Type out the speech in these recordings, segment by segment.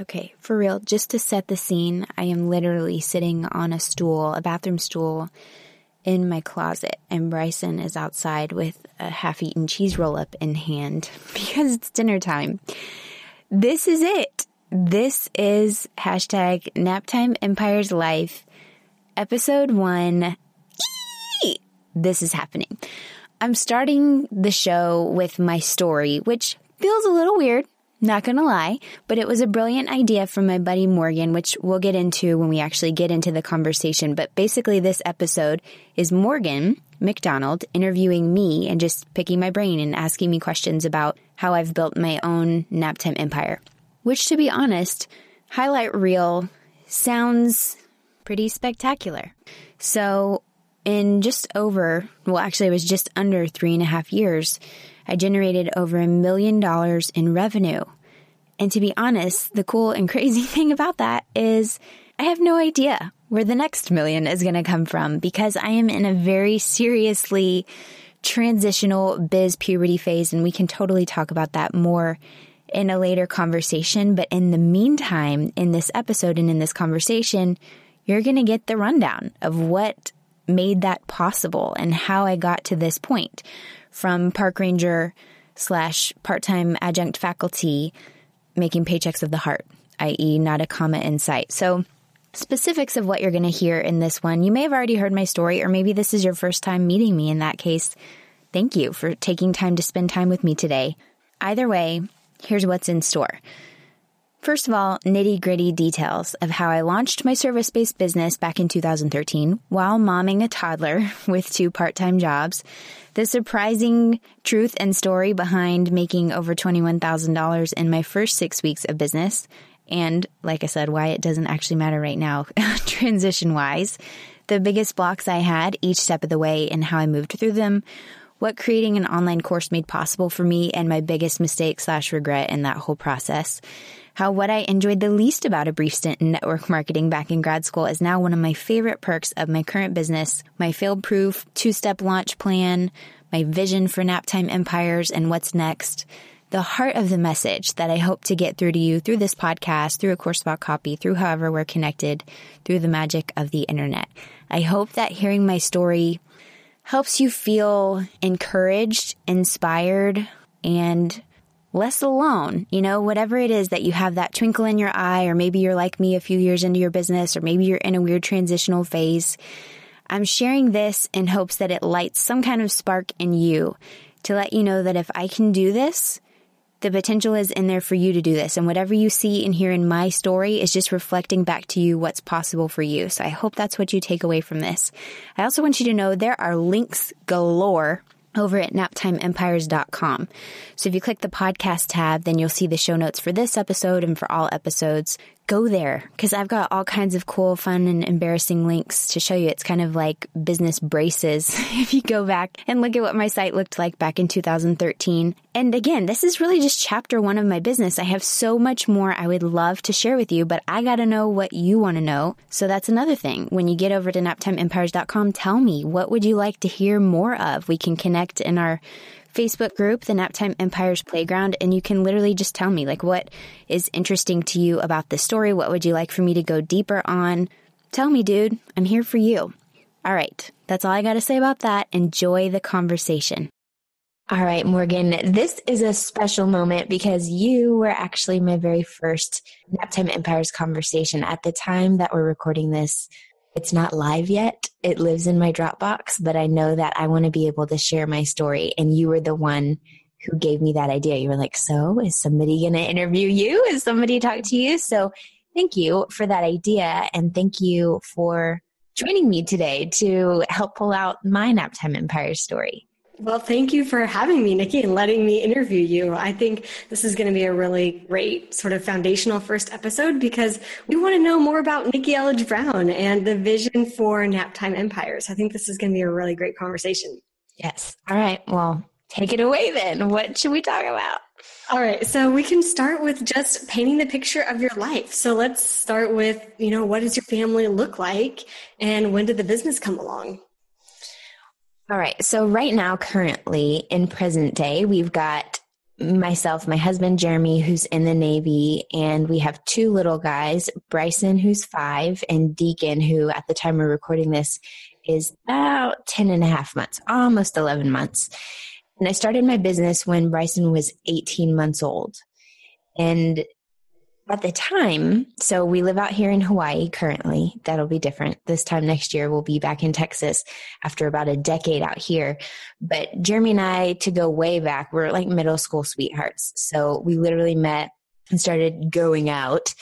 Okay, for real, just to set the scene, I am literally sitting on a stool, a bathroom stool in my closet, and Bryson is outside with a half eaten cheese roll up in hand because it's dinner time. This is it. This is hashtag naptime empires life, episode one. Eee! This is happening. I'm starting the show with my story, which feels a little weird not gonna lie, but it was a brilliant idea from my buddy Morgan, which we'll get into when we actually get into the conversation. But basically, this episode is Morgan McDonald interviewing me and just picking my brain and asking me questions about how I've built my own naptime empire. Which, to be honest, highlight reel sounds pretty spectacular. So, in just over, well, actually, it was just under three and a half years, I generated over a million dollars in revenue. And to be honest, the cool and crazy thing about that is I have no idea where the next million is going to come from because I am in a very seriously transitional biz puberty phase. And we can totally talk about that more in a later conversation. But in the meantime, in this episode and in this conversation, you're going to get the rundown of what made that possible and how I got to this point from park ranger slash part time adjunct faculty making paychecks of the heart, i.e., not a comma in sight. So, specifics of what you're going to hear in this one, you may have already heard my story, or maybe this is your first time meeting me. In that case, thank you for taking time to spend time with me today. Either way, here's what's in store. First of all, nitty gritty details of how I launched my service based business back in 2013 while momming a toddler with two part time jobs. The surprising truth and story behind making over $21,000 in my first six weeks of business. And like I said, why it doesn't actually matter right now, transition wise. The biggest blocks I had each step of the way and how I moved through them what creating an online course made possible for me and my biggest mistake slash regret in that whole process how what I enjoyed the least about a brief stint in network marketing back in grad school is now one of my favorite perks of my current business, my fail proof two step launch plan, my vision for naptime empires and what's next. The heart of the message that I hope to get through to you through this podcast, through a course about copy, through however we're connected, through the magic of the internet. I hope that hearing my story helps you feel encouraged, inspired, and less alone. You know, whatever it is that you have that twinkle in your eye, or maybe you're like me a few years into your business, or maybe you're in a weird transitional phase. I'm sharing this in hopes that it lights some kind of spark in you to let you know that if I can do this, the potential is in there for you to do this. And whatever you see and hear in my story is just reflecting back to you what's possible for you. So I hope that's what you take away from this. I also want you to know there are links galore over at naptimeempires.com. So if you click the podcast tab, then you'll see the show notes for this episode and for all episodes go there because I've got all kinds of cool, fun, and embarrassing links to show you. It's kind of like business braces if you go back and look at what my site looked like back in 2013. And again, this is really just chapter one of my business. I have so much more I would love to share with you, but I got to know what you want to know. So that's another thing. When you get over to naptimeempires.com, tell me what would you like to hear more of? We can connect in our Facebook group, the Naptime Empires Playground, and you can literally just tell me like what is interesting to you about this story. What would you like for me to go deeper on? Tell me, dude. I'm here for you. All right. That's all I got to say about that. Enjoy the conversation. All right, Morgan, this is a special moment because you were actually my very first Naptime Empires conversation. At the time that we're recording this, it's not live yet. It lives in my Dropbox, but I know that I want to be able to share my story. And you were the one who gave me that idea. You were like, So, is somebody going to interview you? Is somebody talk to you? So, thank you for that idea. And thank you for joining me today to help pull out my Naptime Empire story. Well, thank you for having me, Nikki, and letting me interview you. I think this is going to be a really great sort of foundational first episode because we want to know more about Nikki Elledge Brown and the vision for Naptime Empires. I think this is going to be a really great conversation. Yes. All right. Well, take it away then. What should we talk about? All right, so we can start with just painting the picture of your life. So let's start with, you know, what does your family look like and when did the business come along? All right. So right now, currently in present day, we've got myself, my husband Jeremy, who's in the Navy, and we have two little guys, Bryson, who's five, and Deacon, who at the time we're recording this is about 10 and a half months, almost 11 months. And I started my business when Bryson was 18 months old. And at the time, so we live out here in Hawaii currently. That'll be different. This time next year, we'll be back in Texas after about a decade out here. But Jeremy and I, to go way back, we're like middle school sweethearts. So we literally met and started going out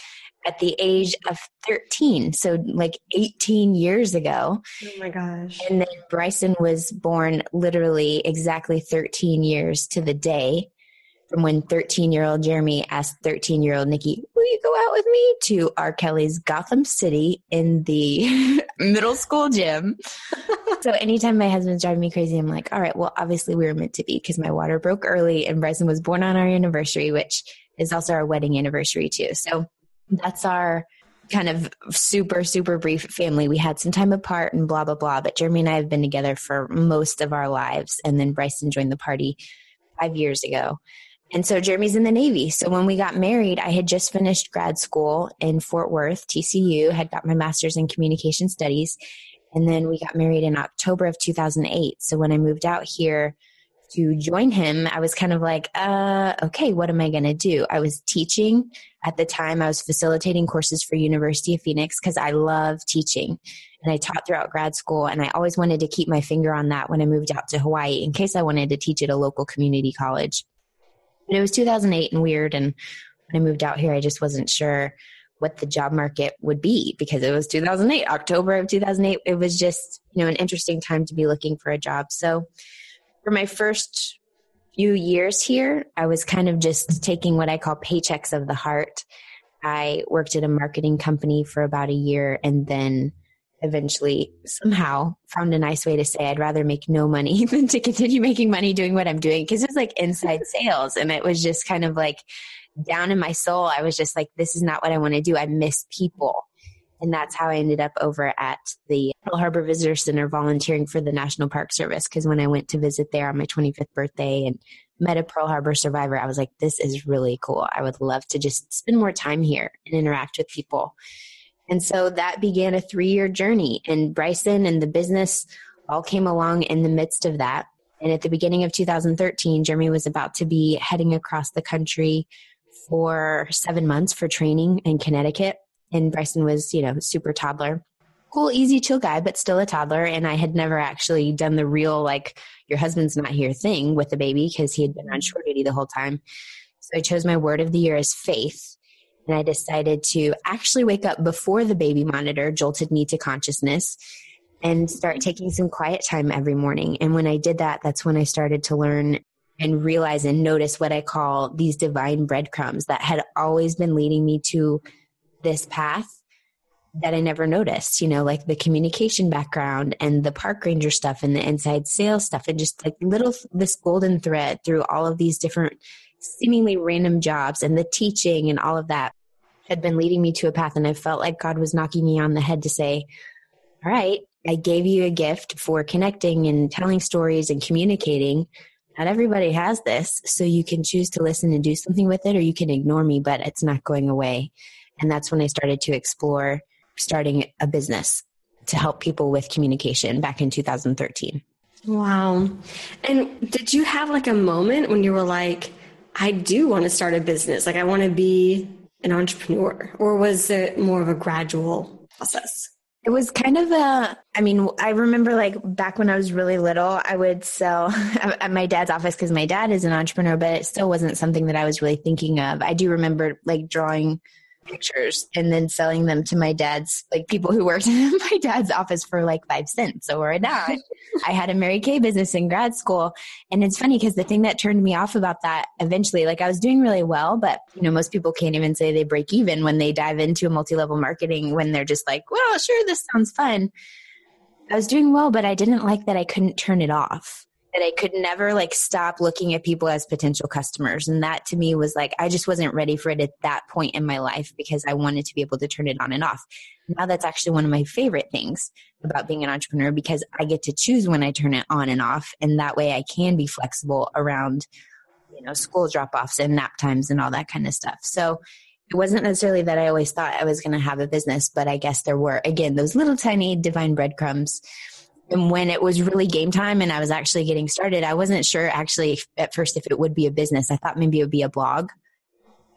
at the age of 13. So like 18 years ago. Oh my gosh. And then Bryson was born literally exactly 13 years to the day from when 13 year old Jeremy asked 13 year old Nikki, Will you go out with me to R. Kelly's Gotham City in the middle school gym? so anytime my husband's driving me crazy, I'm like, All right, well, obviously we were meant to be because my water broke early and Bryson was born on our anniversary, which is also our wedding anniversary too. So that's our kind of super, super brief family. We had some time apart and blah, blah, blah. But Jeremy and I have been together for most of our lives. And then Bryson joined the party five years ago. And so Jeremy's in the Navy. So when we got married, I had just finished grad school in Fort Worth, TCU, had got my master's in communication studies. And then we got married in October of 2008. So when I moved out here to join him, I was kind of like, uh, okay, what am I going to do? I was teaching at the time. I was facilitating courses for University of Phoenix because I love teaching. And I taught throughout grad school. And I always wanted to keep my finger on that when I moved out to Hawaii in case I wanted to teach at a local community college. It was 2008 and weird. And when I moved out here, I just wasn't sure what the job market would be because it was 2008, October of 2008. It was just, you know, an interesting time to be looking for a job. So for my first few years here, I was kind of just taking what I call paychecks of the heart. I worked at a marketing company for about a year and then eventually somehow found a nice way to say I'd rather make no money than to continue making money doing what I'm doing. Because it was like inside sales and it was just kind of like down in my soul I was just like this is not what I want to do. I miss people. And that's how I ended up over at the Pearl Harbor Visitor Center volunteering for the National Park Service because when I went to visit there on my 25th birthday and met a Pearl Harbor survivor I was like this is really cool. I would love to just spend more time here and interact with people and so that began a three year journey. And Bryson and the business all came along in the midst of that. And at the beginning of 2013, Jeremy was about to be heading across the country for seven months for training in Connecticut. And Bryson was, you know, super toddler. Cool, easy, chill guy, but still a toddler. And I had never actually done the real, like, your husband's not here thing with the baby because he had been on shore duty the whole time. So I chose my word of the year as faith and I decided to actually wake up before the baby monitor jolted me to consciousness and start taking some quiet time every morning. And when I did that, that's when I started to learn and realize and notice what I call these divine breadcrumbs that had always been leading me to this path that I never noticed, you know, like the communication background and the park ranger stuff and the inside sales stuff and just like little this golden thread through all of these different seemingly random jobs and the teaching and all of that had been leading me to a path. And I felt like God was knocking me on the head to say, All right, I gave you a gift for connecting and telling stories and communicating. Not everybody has this. So you can choose to listen and do something with it, or you can ignore me, but it's not going away. And that's when I started to explore starting a business to help people with communication back in 2013. Wow. And did you have like a moment when you were like, I do want to start a business. Like I want to be an entrepreneur, or was it more of a gradual process? It was kind of a, I mean, I remember like back when I was really little, I would sell at my dad's office because my dad is an entrepreneur, but it still wasn't something that I was really thinking of. I do remember like drawing pictures and then selling them to my dad's like people who worked in my dad's office for like five cents. So right now I had a Mary Kay business in grad school. And it's funny because the thing that turned me off about that eventually, like I was doing really well, but you know, most people can't even say they break even when they dive into a multi-level marketing when they're just like, well, sure, this sounds fun. I was doing well, but I didn't like that I couldn't turn it off that I could never like stop looking at people as potential customers. And that to me was like, I just wasn't ready for it at that point in my life because I wanted to be able to turn it on and off. Now that's actually one of my favorite things about being an entrepreneur because I get to choose when I turn it on and off. And that way I can be flexible around, you know, school drop offs and nap times and all that kind of stuff. So it wasn't necessarily that I always thought I was going to have a business, but I guess there were, again, those little tiny divine breadcrumbs and when it was really game time and I was actually getting started, I wasn't sure actually at first if it would be a business. I thought maybe it would be a blog,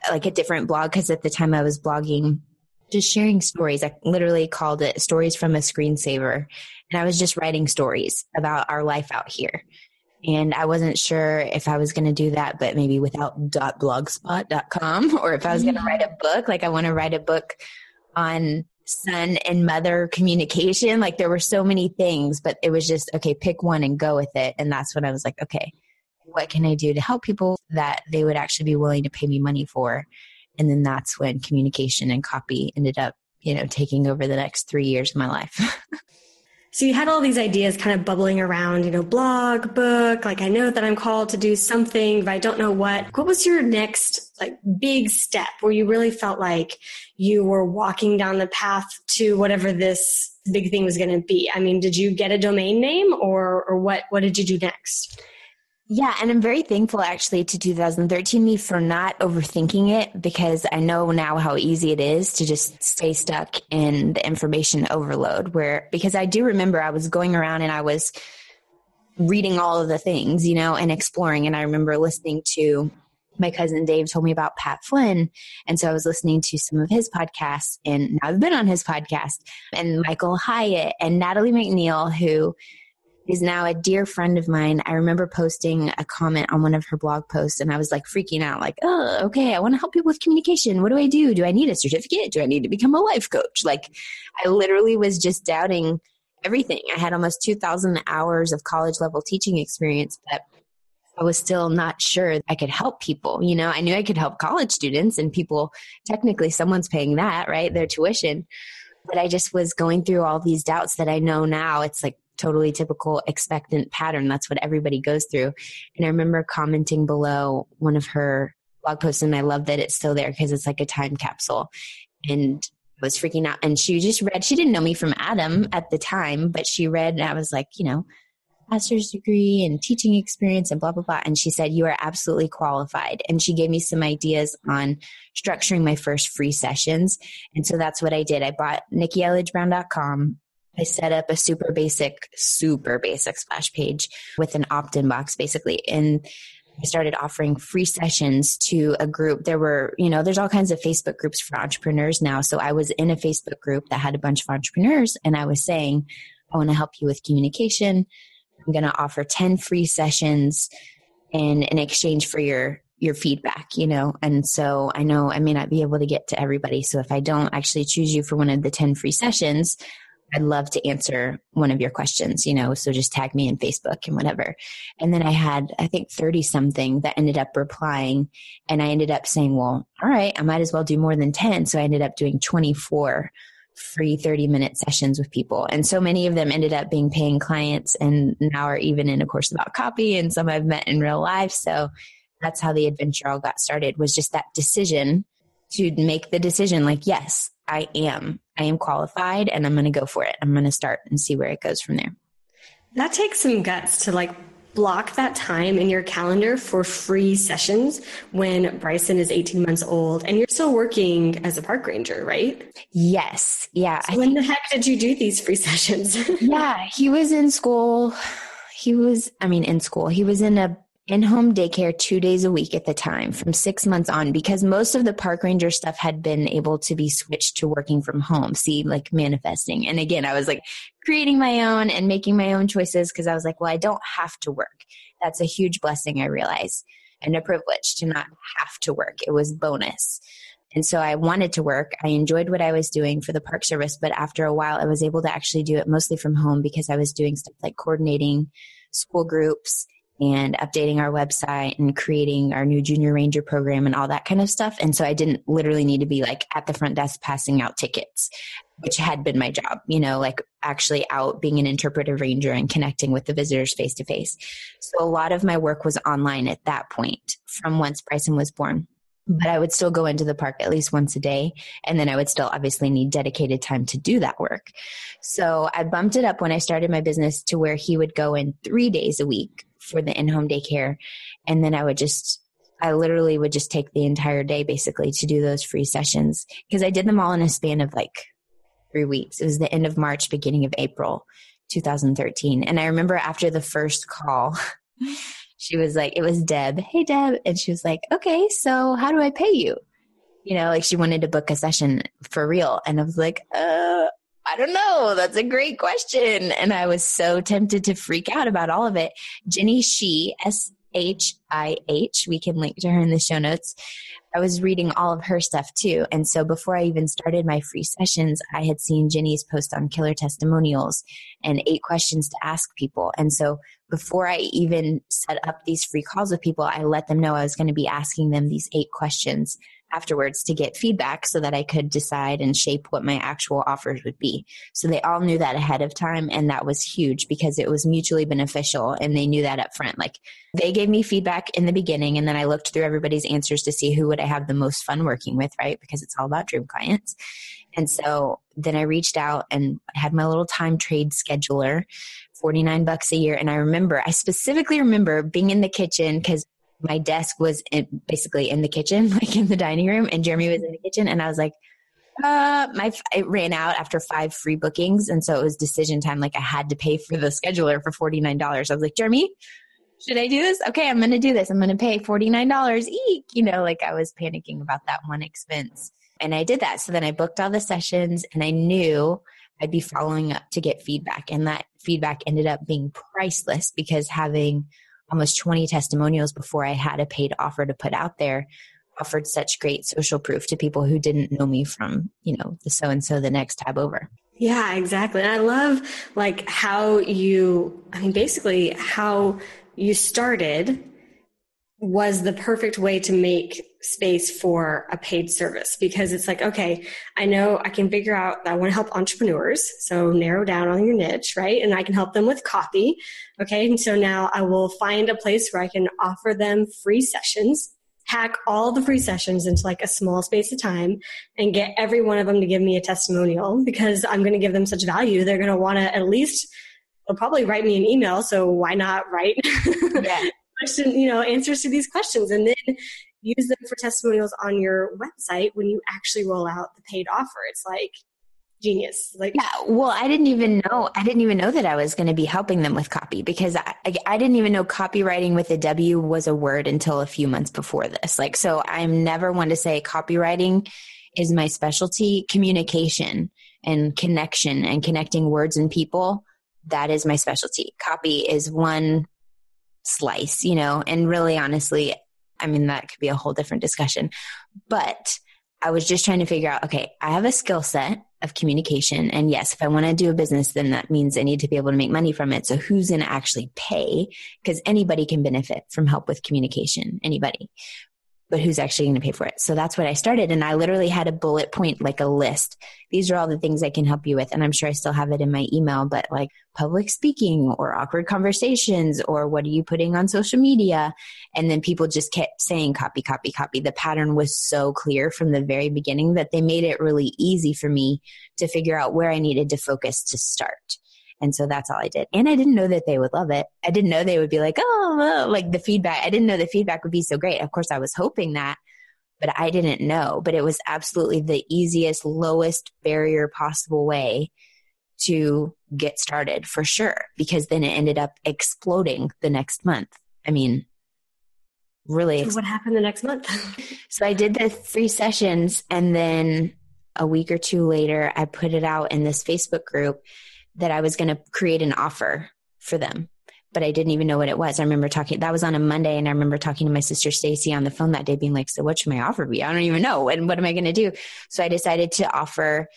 like a different blog, because at the time I was blogging, just sharing stories. I literally called it Stories from a Screensaver. And I was just writing stories about our life out here. And I wasn't sure if I was going to do that, but maybe without .blogspot.com or if I was going to write a mm-hmm. book. Like I want to write a book on son and mother communication. Like there were so many things, but it was just, okay, pick one and go with it. And that's when I was like, okay, what can I do to help people that they would actually be willing to pay me money for? And then that's when communication and copy ended up, you know, taking over the next three years of my life. So you had all these ideas kind of bubbling around, you know, blog, book, like I know that I'm called to do something, but I don't know what. What was your next like big step where you really felt like you were walking down the path to whatever this big thing was going to be? I mean, did you get a domain name or or what what did you do next? Yeah, and I'm very thankful actually to 2013 me for not overthinking it because I know now how easy it is to just stay stuck in the information overload where because I do remember I was going around and I was reading all of the things, you know, and exploring and I remember listening to my cousin Dave told me about Pat Flynn. And so I was listening to some of his podcasts and I've been on his podcast and Michael Hyatt and Natalie MacNeil who is now a dear friend of mine. I remember posting a comment on one of her blog posts and I was like freaking out, like, oh, okay, I want to help people with communication. What do I do? Do I need a certificate? Do I need to become a life coach? Like, I literally was just doubting everything. I had almost 2,000 hours of college level teaching experience, but I was still not sure I could help people. You know, I knew I could help college students and people, technically, someone's paying that, right? Their tuition. But I just was going through all these doubts that I know now. It's like totally typical expectant pattern. That's what everybody goes through. And I remember commenting below one of her blog posts, and I love that it's still there because it's like a time capsule. And I was freaking out. And she just read, she didn't know me from Adam at the time, but she read, and I was like, you know, master's degree and teaching experience and blah blah blah and she said you are absolutely qualified and she gave me some ideas on structuring my first free sessions and so that's what i did i bought nikkielledgebrown.com I set up a super basic, super basic splash page with an opt in box basically. And I started offering free sessions to a group. There were, you know, there's all kinds of Facebook groups for entrepreneurs now. So I was in a Facebook group that had a bunch of entrepreneurs and I was saying, I want to help you with communication. I'm going to offer 10 free sessions in, in exchange for your your feedback, you know. And so I know I may not be able to get to everybody. So if I don't actually choose you for one of the 10 free sessions, I'd love to answer one of your questions, you know, so just tag me in Facebook and whatever. And then I had, I think 30 something that ended up replying and I ended up saying, well, all right, I might as well do more than 10. So I ended up doing 24 free 30 minute sessions with people. And so many of them ended up being paying clients and now are even in a course about copy and some I've met in real life. So that's how the adventure all got started was just that decision to make the decision like, yes, I am. I am qualified and I'm going to go for it. I'm going to start and see where it goes from there. That takes some guts to like block that time in your calendar for free sessions when Bryson is 18 months old and you're still working as a park ranger, right? Yes. Yeah. So when the heck did you do these free sessions? yeah. He was in school. He was, I mean, in school. He was in a in home daycare two days a week at the time from six months on because most of the park ranger stuff had been able to be switched to working from home. See, like manifesting. And again, I was like creating my own and making my own choices because I was like, well, I don't have to work. That's a huge blessing, I realize, and a privilege to not have to work. It was bonus. And so I wanted to work. I enjoyed what I was doing for the Park Service, but after a while, I was able to actually do it mostly from home because I was doing stuff like coordinating school groups and updating our website and creating our new junior ranger program and all that kind of stuff. And so I didn't literally need to be like at the front desk passing out tickets, which had been my job, you know, like actually out being an interpretive ranger and connecting with the visitors face to face. So a lot of my work was online at that point from once Bryson was born mm-hmm. but I would still go into the park at least once a day. And then I would still obviously need dedicated time to do that work. So I bumped it up when I started my business to where he would go in three days a week for the in home daycare. And then I would just, I literally would just take the entire day basically to do those free sessions because I did them all in a span of like three weeks. It was the end of March, beginning of April 2013. And I remember after the first call, she was like, it was Deb. Hey, Deb. And she was like, okay, so how do I pay you? You know, like she wanted to book a session for real. And I was like, uh, I don't know. That's a great question. And I was so tempted to freak out about all of it. Jenny Shih, S H I H, we can link to her in the show notes. I was reading all of her stuff too. And so before I even started my free sessions, I had seen Jenny's post on killer testimonials and eight questions to ask people. And so before I even set up these free calls with people, I let them know I was going to be asking them these eight questions afterwards to get feedback so that I could decide and shape what my actual offers would be. So they all knew that ahead of time and that was huge because it was mutually beneficial and they knew that up front. Like they gave me feedback in the beginning and then I looked through everybody's answers to see who would I have the most fun working with, right? Because it's all about dream clients. And so then I reached out and had my little time trade scheduler 49 bucks a year. And I remember, I specifically remember being in the kitchen because my desk was in, basically in the kitchen, like in the dining room, and Jeremy was in the kitchen. And I was like, uh, my it ran out after five free bookings, and so it was decision time. Like I had to pay for the scheduler for forty nine dollars. I was like, Jeremy, should I do this? Okay, I'm going to do this. I'm going to pay forty nine dollars eek. You know, like I was panicking about that one expense, and I did that. So then I booked all the sessions, and I knew I'd be following up to get feedback, and that feedback ended up being priceless because having almost 20 testimonials before I had a paid offer to put out there offered such great social proof to people who didn't know me from, you know, the so and so the next tab over. Yeah, exactly. And I love like how you I mean basically how you started was the perfect way to make space for a paid service because it's like, okay, I know I can figure out that I want to help entrepreneurs. So narrow down on your niche, right? And I can help them with copy. Okay. And so now I will find a place where I can offer them free sessions, hack all the free sessions into like a small space of time and get every one of them to give me a testimonial because I'm going to give them such value. They're going to want to at least they'll probably write me an email. So why not write yeah. question, you know, answers to these questions and then use them for testimonials on your website when you actually roll out the paid offer. It's like genius. Like yeah, well, I didn't even know. I didn't even know that I was going to be helping them with copy because I, I, I didn't even know copywriting with a W was a word until a few months before this. Like, so I'm never one to say copywriting is my specialty. Communication and connection and connecting words and people. That is my specialty. Copy is one slice, you know, and really honestly, I mean, that could be a whole different discussion. But I was just trying to figure out okay, I have a skill set of communication. And yes, if I want to do a business, then that means I need to be able to make money from it. So who's going to actually pay? Because anybody can benefit from help with communication, anybody but who's actually going to pay for it? So that's what I started. And I literally had a bullet point, like a list. These are all the things I can help you with. And I'm sure I still have it in my email, but like public speaking or awkward conversations or what are you putting on social media? And then people just kept saying copy, copy, copy. The pattern was so clear from the very beginning that they made it really easy for me to figure out where I needed to focus to start. And so that's all I did. And I didn't know that they would love it. I didn't know they would be like, oh, like the feedback. I didn't know the feedback would be so great. Of course, I was hoping that, but I didn't know. But it was absolutely the easiest, lowest barrier possible way to get started for sure, because then it ended up exploding the next month. I mean, really. So what happened the next month? so I did the three sessions and then a week or two later, I put it out in this Facebook group that I was going to create an offer for them. but I didn't even know what it was. I remember talking, that was on a Monday, and I remember talking to my sister Stacy on the phone that day, being like, So, what should my offer be? I don't even know. And what am I going to do? So, I decided to offer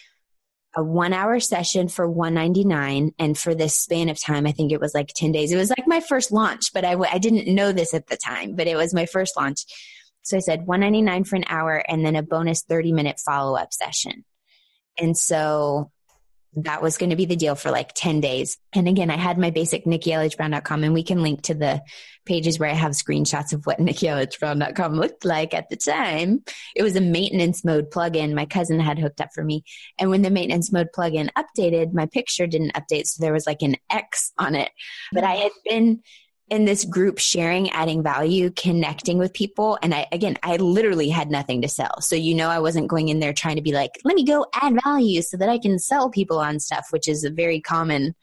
a one hour session for 199 and for this span of time i think it was like 10 days it was like my first launch but I w- I didn't know this at the time but it was my first launch so i said 199 for an hour and then a bonus 30 minute follow-up session and so that was going to be the deal for like 10 days. And again, I had my basic nikkilhbrown.com and we can link to the pages where I have screenshots of what nikkilhbrown.com looked like at the time. It was a maintenance mode plugin my cousin had hooked up for me. And when the maintenance mode plugin updated, my picture didn't update. So there was like an X on it. But I had been in this group sharing, adding value, connecting with people. And I, again, I literally had nothing to sell. So, you know, I wasn't going in there trying to be like, let me go add value so that I can sell people on stuff, which is a very common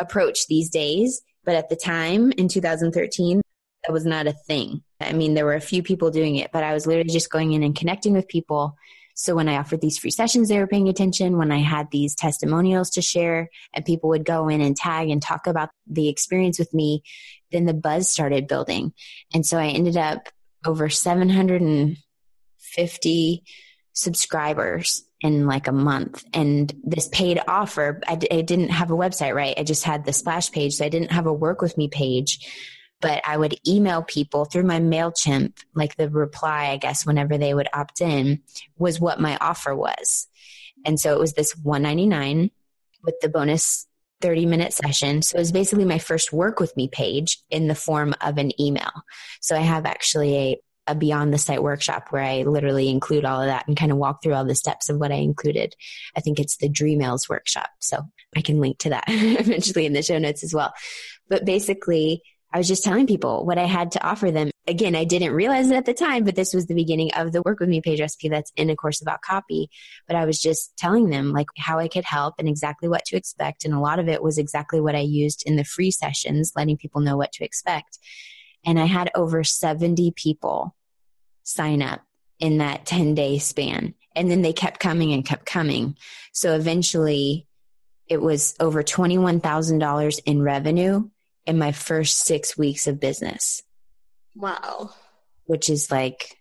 approach these days. But at the time in 2013, that was not a thing. I mean, there were a few people doing it, but I was literally just going in and connecting with people. So when I offered these free sessions, they were paying attention. When I had these testimonials to share and people would go in and tag and talk about the experience with me, then the buzz started building. And so I ended up over 750 subscribers in like a month. And this paid offer, I d- I didn't have a website, right? I just had the splash page. So I didn't have a work with me page, but I would email people through my MailChimp, like the reply, I guess, whenever they would opt in was what my offer was. And so it was this 199 with the bonus 30 minute session. So it was basically my first work with me page in the form of an email. So I have actually a, a beyond the site workshop where I literally include all of that and kind of walk through all the steps of what I included. I think it's the Dreamails workshop. So I can link to that eventually in the show notes as well. But basically, I was just telling people what I had to offer them. Again, I didn't realize it at the time, but this was the beginning of the work with me page recipe that's in a course about copy. But I was just telling them like how I could help and exactly what to expect. And a lot of it was exactly what I used in the free sessions, letting people know what to expect. And I had over 70 people sign up in that 10 day span. And then they kept coming and kept coming. So eventually it was over $21,000 in revenue in my first six weeks of business. Wow. Which is like,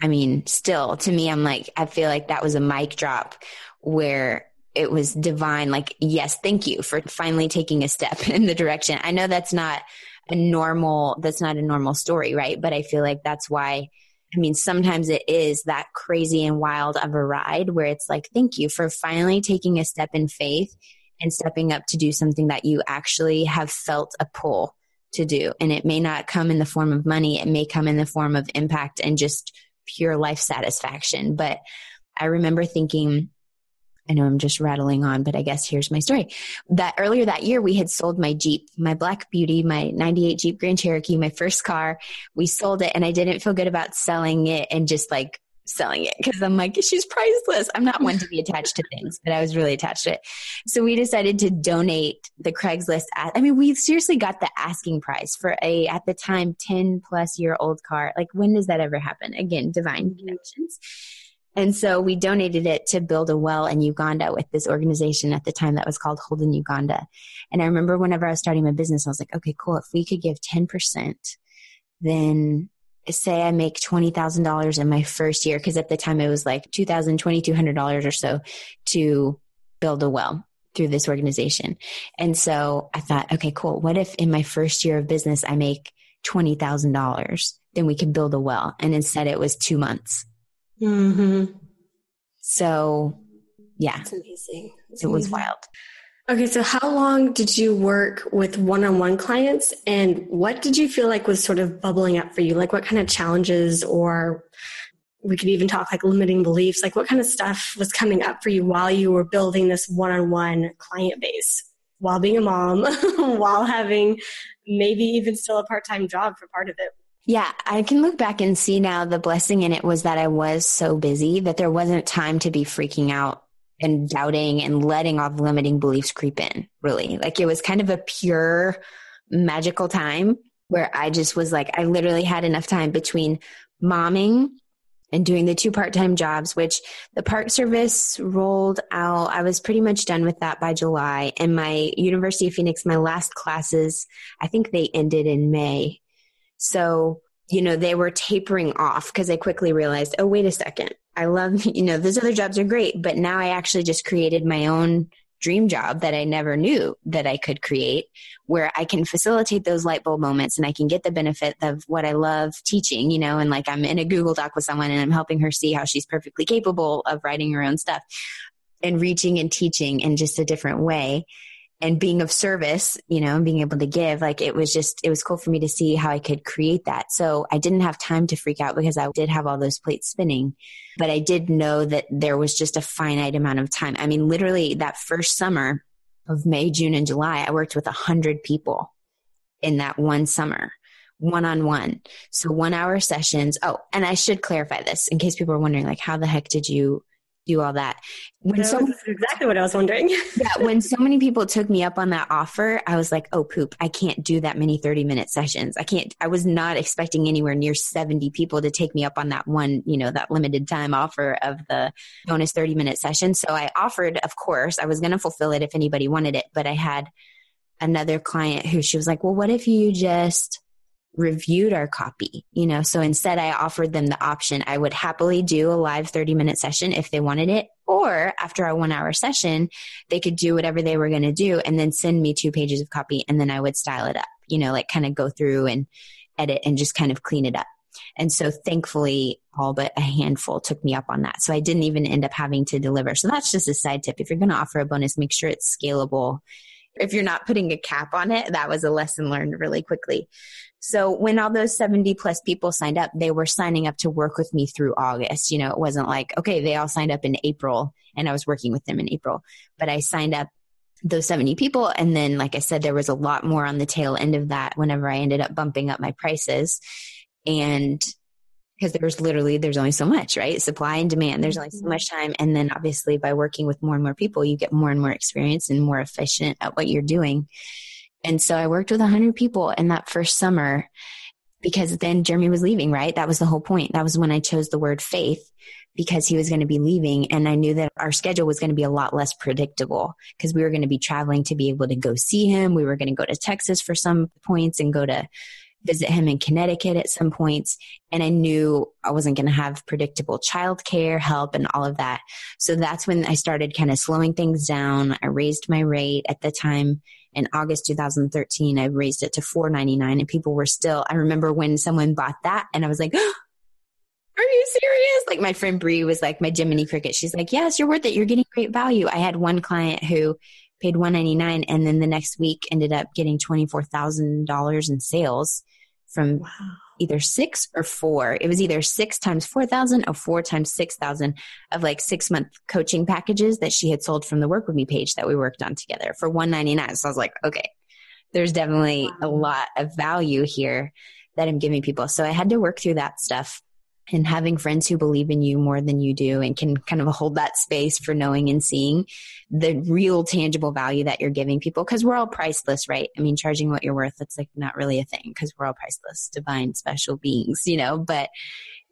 I mean, still to me, I'm like, I feel like that was a mic drop where it was divine. Like, yes, thank you for finally taking a step in the direction. I know that's not a normal, that's not a normal story, right? But I feel like that's why, I mean, sometimes it is that crazy and wild of a ride where it's like, thank you for finally taking a step in faith and stepping up to do something that you actually have felt a pull to do. And it may not come in the form of money, it may come in the form of impact and just pure life satisfaction. But I remember thinking, I know I'm just rattling on, but I guess here's my story. That earlier that year, we had sold my Jeep, my Black Beauty, my 98 Jeep Grand Cherokee, my first car. We sold it and I didn't feel good about selling it and just like selling it because I'm like, she's priceless. I'm not one to be attached to things, but I was really attached to it. So we decided to donate the Craigslist. I mean, we seriously got the asking price for a, at the time, 10 plus year old car. Like, when does that ever happen? Again, divine mm-hmm. connections. And so we donated it to build a well in Uganda with this organization at the time that was called Holden Uganda. And I remember whenever I was starting my business, I was like, okay, cool. If we could give 10%, then say I make $20,000 in my first year, because at the time it was like $2,000, $2,200 or so to build a well through this organization. And so I thought, okay, cool. What if in my first year of business I make $20,000? Then we can build a well. And instead it was two months. Mm-hmm. So yeah. That's amazing. That's it amazing. was wild. Okay, so how long did you work with one on one clients and what did you feel like was sort of bubbling up for you? Like what kind of challenges or we could even talk like limiting beliefs, like what kind of stuff was coming up for you while you were building this one on one client base? While being a mom, while having maybe even still a part time job for part of it. Yeah, I can look back and see now the blessing in it was that I was so busy that there wasn't time to be freaking out and doubting and letting all the limiting beliefs creep in, really. Like it was kind of a pure magical time where I just was like, I literally had enough time between momming and doing the two part-time jobs which the park service rolled out. I was pretty much done with that by july. And my university of phoenix my last classes i think they ended in may. So you know they were tapering off because i quickly realized oh wait a second i love you know those other jobs are great but now i actually just created my own dream job that I never knew that I could create, where I can facilitate those light bulb moments and I can get the benefit of what I love teaching, you know, and like I'm in a Google Doc with someone and I'm helping her see how she's perfectly capable of writing her own stuff and reaching and teaching in just a different way and being of service, you know, and being able to give, like it was just, it was cool for me to see how I could create that. So I didn't have time to freak out because I did have all those plates spinning, but I did know that there was just a finite amount of time. I mean, literally that first summer of May, June, and July, I worked with a hundred people in that one summer one on one. So one hour sessions. Oh, and I should clarify this in case people are wondering, like, how the heck did you do all that. When so exactly what I was wondering. yeah, when so many people took me up on that offer, I was like, "Oh poop, I can't do that many 30-minute sessions. I can't I was not expecting anywhere near 70 people to take me up on that one, you know, that limited time offer of the bonus 30-minute session. So I offered, of course, I was going to fulfill it if anybody wanted it, but I had another client who she was like, "Well, what if you just reviewed our copy, you know. So instead, I offered them the option. I would happily do a live 30 minute session if they wanted it, or after a one hour session, they could do whatever they were going to do and then send me two pages of copy and then I would style it up, you know, like kind of go through and edit and just kind of clean it up. And so thankfully, all but a handful took me up on that. So I didn't even end up having to deliver. So that's just a side tip. If you're going to offer a bonus, make sure it's scalable. If you're not putting a cap on it, that was a lesson learned really quickly. So when all those 70 plus people signed up, they were signing up to work with me through August. You know, it wasn't like, okay, they all signed up in April and I was working with them in April, but I signed up those 70 people. And then, like I said, there was a lot more on the tail end of that whenever I ended up bumping up my prices. And because there's literally, there's only so much, right? Supply and demand. There's only so mm-hmm. much time. And then obviously by working with more and more people, you get more and more experience and more efficient at what you're doing. And so I worked with 100 people in that first summer because then Jeremy was leaving, right? That was the whole point. That was when I chose the word faith because he was going to be leaving. And I knew that our schedule was going to be a lot less predictable because we were going to be traveling to be able to go see him. We were going to go to Texas for some points and go to visit him in Connecticut at some points. And I knew I wasn't going to have predictable childcare help and all of that. So that's when I started kind of slowing things down. I raised my rate at the time in August 2013. I raised it to 4.99 and people were still, I remember when someone bought that and I was like, are you serious? Like my friend Bree was like my Jiminy Cricket. She's like, yes, you're worth it. You're getting great value. I had one client who paid 199 and then the next week ended up getting $24,000 in sales from wow. either six or four. It was either six times 4,000 or four times 6,000 of like six month coaching packages that she had sold from the work with me page that we worked on together for 199. So I was like, okay, there's definitely wow. a lot of value here that I'm giving people. So I had to work through that stuff and having friends who believe in you more than you do and can kind of hold that space for knowing and seeing the real tangible value that you're giving people because we're all priceless right? I mean charging what you're worth that's like not really a thing because we're all priceless divine special beings you know? But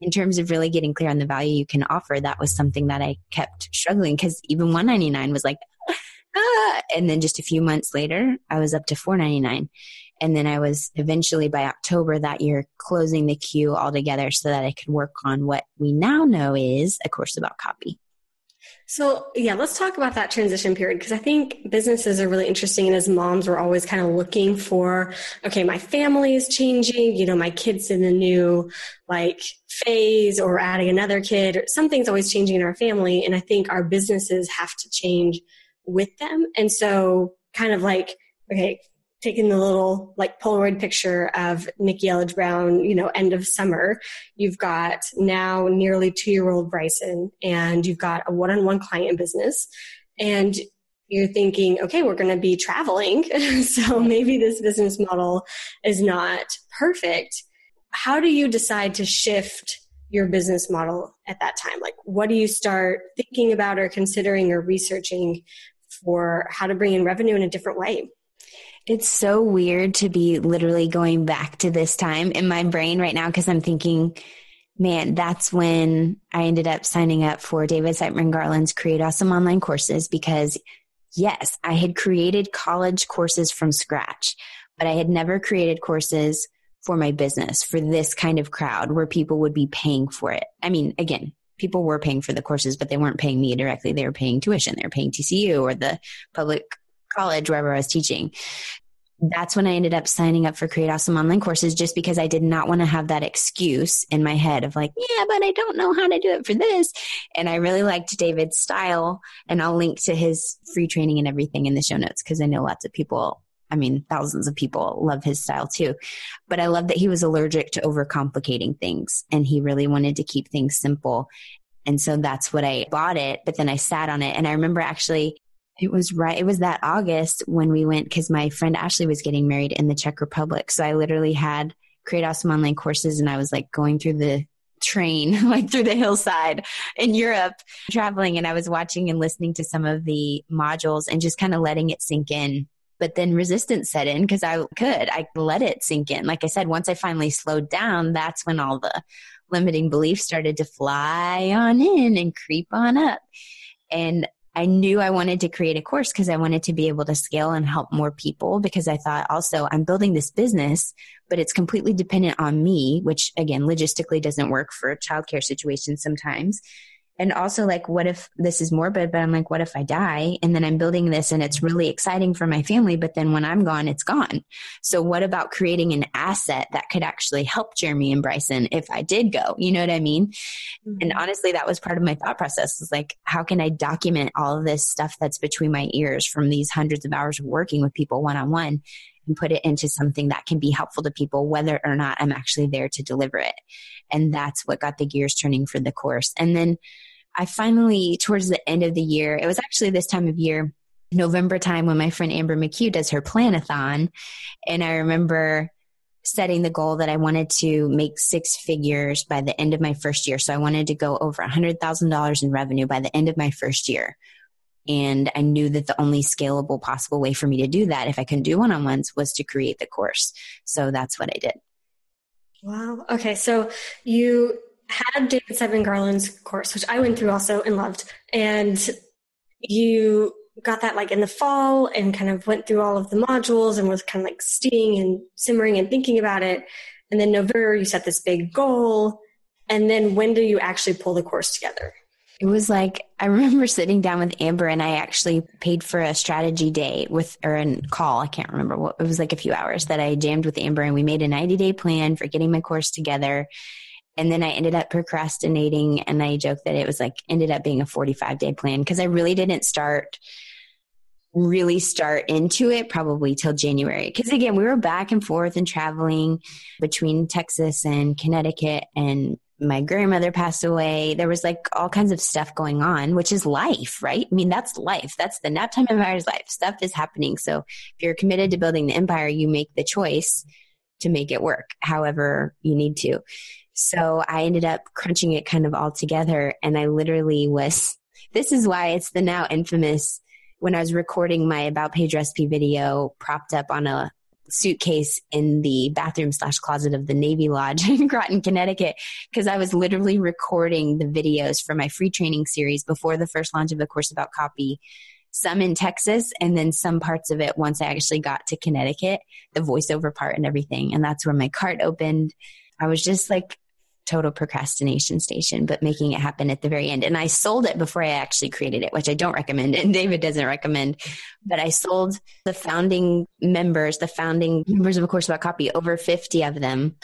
in terms of really getting clear on the value you can offer that was something that i kept struggling because even 199 was like ah, and then just a few months later i was up to 499 and then I was eventually by October that year closing the queue altogether so that I could work on what we now know is a course about copy. So, yeah, let's talk about that transition period because I think businesses are really interesting. And as moms, we're always kind of looking for, okay, my family is changing, you know, my kid's in a new like phase or adding another kid, or something's always changing in our family. And I think our businesses have to change with them. And so, kind of like, okay, taking the little like Polaroid picture of Nikki Elledge Brown, you know, end of summer. You've got now nearly two year old Bryson and you've got a one on one client business and you're thinking, okay, we're going to be traveling. so maybe this business model is not perfect. How do you decide to shift your business model at that time? Like, what do you start thinking about or considering or researching for how to bring in revenue in a different way? It's so weird to be literally going back to this time in my brain right now because I'm thinking man, that's when I ended up signing up for David Siteman Garland's Create Awesome Online Courses because yes, I had created college courses from scratch, but I had never created courses for my business for this kind of crowd where people would be paying for it. I mean, again, people were paying for the courses, but they weren't paying me directly. They were paying tuition. They were paying TCU or the public college wherever I was teaching that's when I ended up signing up for Create Awesome Online Courses just because I did not want to have that excuse in my head of like, yeah, but I don't know how to do it for this. And I really liked David's style and I'll link to his free training and everything in the show notes because I know lots of people, I mean, thousands of people love his style too. But I love that he was allergic to overcomplicating things and he really wanted to keep things simple. And so that's what I bought it, but then I sat on it and I remember actually it was right. It was that August when we went because my friend Ashley was getting married in the Czech Republic. So I literally had create awesome online courses and I was like going through the train, like through the hillside in Europe, traveling. And I was watching and listening to some of the modules and just kind of letting it sink in. But then resistance set in because I could. I let it sink in. Like I said, once I finally slowed down, that's when all the limiting beliefs started to fly on in and creep on up. And I knew I wanted to create a course because I wanted to be able to scale and help more people because I thought also I'm building this business, but it's completely dependent on me, which again, logistically doesn't work for childcare situations sometimes and also like what if this is morbid but i'm like what if i die and then i'm building this and it's really exciting for my family but then when i'm gone it's gone so what about creating an asset that could actually help jeremy and bryson if i did go you know what i mean mm-hmm. and honestly that was part of my thought process is like how can i document all of this stuff that's between my ears from these hundreds of hours of working with people one-on-one and put it into something that can be helpful to people, whether or not I'm actually there to deliver it. And that's what got the gears turning for the course. And then I finally, towards the end of the year, it was actually this time of year, November time when my friend Amber McCue does her planathon. And I remember setting the goal that I wanted to make six figures by the end of my first year. So I wanted to go over $100,000 in revenue by the end of my first year. And I knew that the only scalable possible way for me to do that, if I couldn't do one on ones, was to create the course. So that's what I did. Wow. Okay. So you had David Siteman Garland's course, which I went through also and loved. And you got that like in the fall and kind of went through all of the modules and was kind of like steaming and simmering and thinking about it. And then November, you set this big goal. And then when do you actually pull the course together? It was like I remember sitting down with Amber and I actually paid for a strategy day with or a call. I can't remember what it was like a few hours that I jammed with Amber and we made a 90 day plan for getting my course together. And then I ended up procrastinating and I joked that it was like ended up being a 45 day plan because I really didn't start really start into it probably till January. Because again, we were back and forth and traveling between Texas and Connecticut, and my grandmother passed away. There was like all kinds of stuff going on, which is life, right? I mean, that's life. That's the Naptime Empire's life. Stuff is happening. So if you're committed to building the empire, you make the choice to make it work however you need to. So I ended up crunching it kind of all together. And I literally was, this is why it's the now infamous when I was recording my about page recipe video propped up on a suitcase in the bathroom slash closet of the Navy Lodge in Groton, Connecticut, because I was literally recording the videos for my free training series before the first launch of the course about copy. Some in Texas, and then some parts of it once I actually got to Connecticut, the voiceover part and everything. And that's where my cart opened. I was just like total procrastination station, but making it happen at the very end. And I sold it before I actually created it, which I don't recommend. And David doesn't recommend, but I sold the founding members, the founding members of A Course About Copy, over 50 of them.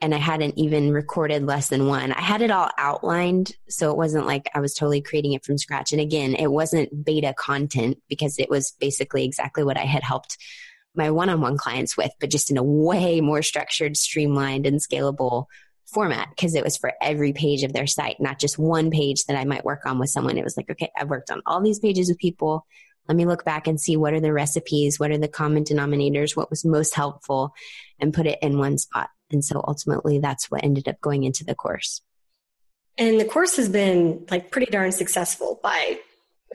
And I hadn't even recorded less than one. I had it all outlined. So it wasn't like I was totally creating it from scratch. And again, it wasn't beta content because it was basically exactly what I had helped my one on one clients with, but just in a way more structured, streamlined, and scalable format because it was for every page of their site, not just one page that I might work on with someone. It was like, okay, I've worked on all these pages with people. Let me look back and see what are the recipes, what are the common denominators, what was most helpful, and put it in one spot. And so ultimately, that's what ended up going into the course. And the course has been like pretty darn successful by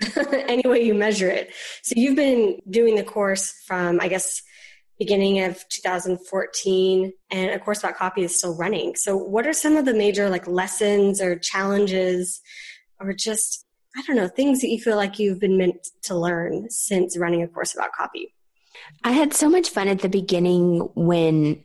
any way you measure it. So you've been doing the course from, I guess, beginning of 2014 and a course about copy is still running. So what are some of the major like lessons or challenges or just I don't know, things that you feel like you've been meant to learn since running a course about copy? I had so much fun at the beginning when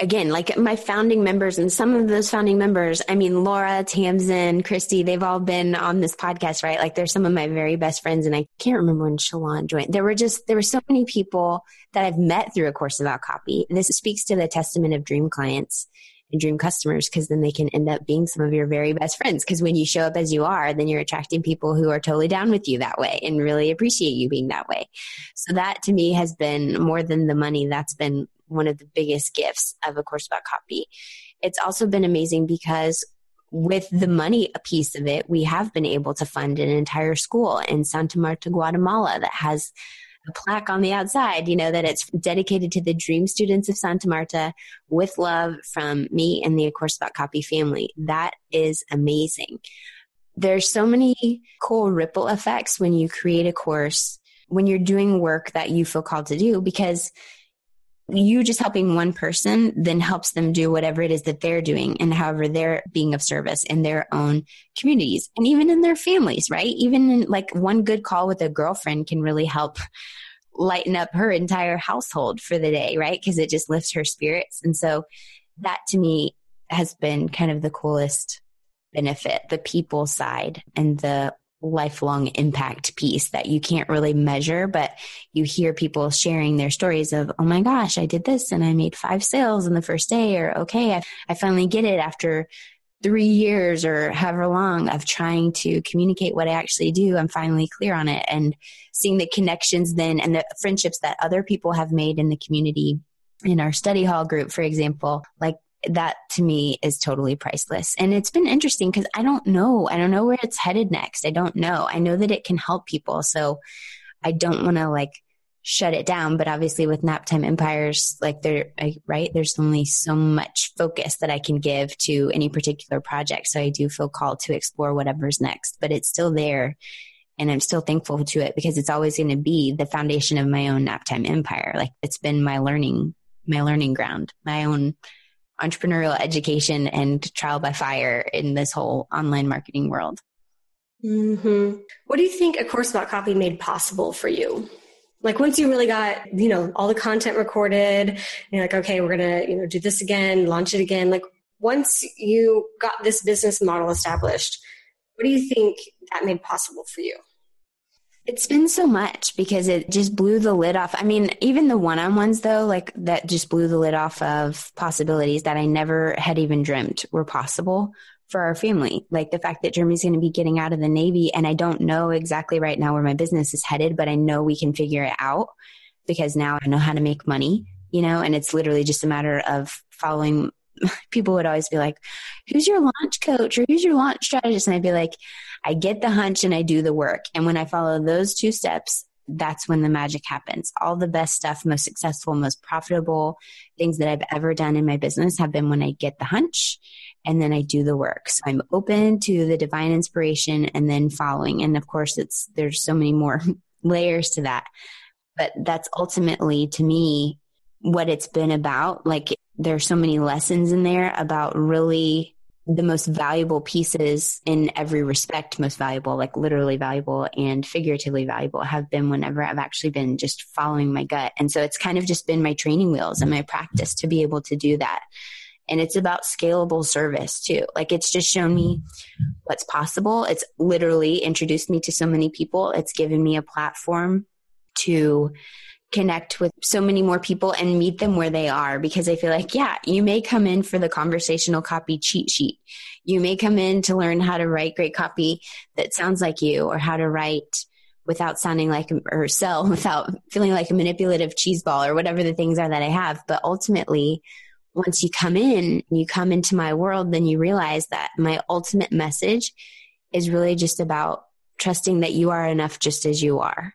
again, like my founding members and some of those founding members, I mean, Laura, Tamsin, Christy, they've all been on this podcast, right? Like they're some of my very best friends. And I can't remember when Shalon joined. There were just, there were so many people that I've met through a course about copy. And this speaks to the testament of dream clients and dream customers because then they can end up being some of your very best friends. Because when you show up as you are, then you're attracting people who are totally down with you that way and really appreciate you being that way. So that to me has been more than the money. That's been one of the biggest gifts of a course about copy. It's also been amazing because with the money a piece of it, we have been able to fund an entire school in Santa Marta, Guatemala that has a plaque on the outside, you know, that it's dedicated to the dream students of Santa Marta with love from me and the A Course About Copy family. That is amazing. There's so many cool ripple effects when you create a course, when you're doing work that you feel called to do, because you just helping one person then helps them do whatever it is that they're doing and however they're being of service in their own communities and even in their families, right? Even in like one good call with a girlfriend can really help lighten up her entire household for the day, right? Because it just lifts her spirits. And so that to me has been kind of the coolest benefit, the people side and the lifelong impact piece that you can't really measure, but you hear people sharing their stories of, oh my gosh, I did this and I made five sales in the first day, or okay, I, I finally get it after three years or however long of trying to communicate what I actually do. I'm finally clear on it and seeing the connections then and the friendships that other people have made in the community in our study hall group, for example, like that to me is totally priceless. And it's been interesting because I don't know. I don't know where it's headed next. I don't know. I know that it can help people. So I don't want to like shut it down. But obviously with Naptime Empires, like there, right, there's only so much focus that I can give to any particular project. So I do feel called to explore whatever's next, but it's still there. And I'm still thankful to it because it's always going to be the foundation of my own Naptime Empire. Like it's been my learning, my learning ground, my own entrepreneurial education and trial by fire in this whole online marketing world. Mm-hmm. What do you think a course about copy made possible for you? Like once you really got, you know, all the content recorded, you're like, okay, we're gonna, you know, do this again, launch it again. Like once you got this business model established, what do you think that made possible for you? It's been so much because it just blew the lid off. I mean, even the one on ones, though, like that just blew the lid off of possibilities that I never had even dreamt were possible for our family. Like the fact that Jeremy's going to be getting out of the Navy, and I don't know exactly right now where my business is headed, but I know we can figure it out because now I know how to make money, you know, and it's literally just a matter of following. People would always be like, Who's your launch coach or who's your launch strategist? And I'd be like, I get the hunch and I do the work. And when I follow those two steps, that's when the magic happens. All the best stuff, most successful, most profitable things that I've ever done in my business have been when I get the hunch and then I do the work. So I'm open to the divine inspiration and then following. And of course, it's, there's so many more layers to that. But that's ultimately to me what it's been about. Like there's so many lessons in there about really the most valuable pieces in every respect, most valuable, like literally valuable and figuratively valuable, have been whenever I've actually been just following my gut. And so it's kind of just been my training wheels and my practice to be able to do that. And it's about scalable service too. Like it's just shown me what's possible. It's literally introduced me to so many people. It's given me a platform to connect with so many more people and meet them where they are because I feel like, yeah, you may come in for the conversational copy cheat sheet. You may come in to learn how to write great copy that sounds like you or how to write without sounding like or sell without feeling like a manipulative cheese ball or whatever the things are that I have. But ultimately, once you come in, you come into my world, then you realize that my ultimate message is really just about trusting that you are enough just as you are.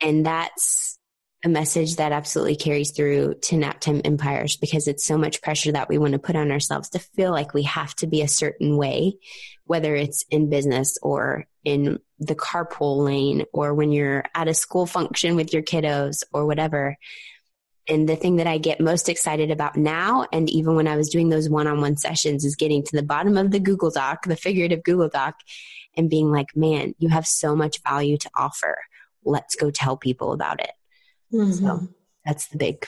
And that's a message that absolutely carries through to naptime empires because it's so much pressure that we want to put on ourselves to feel like we have to be a certain way, whether it's in business or in the carpool lane or when you're at a school function with your kiddos or whatever. And the thing that I get most excited about now, and even when I was doing those one on one sessions, is getting to the bottom of the Google Doc, the figurative Google Doc, and being like, man, you have so much value to offer. Let's go tell people about it. Mm-hmm. So that's the big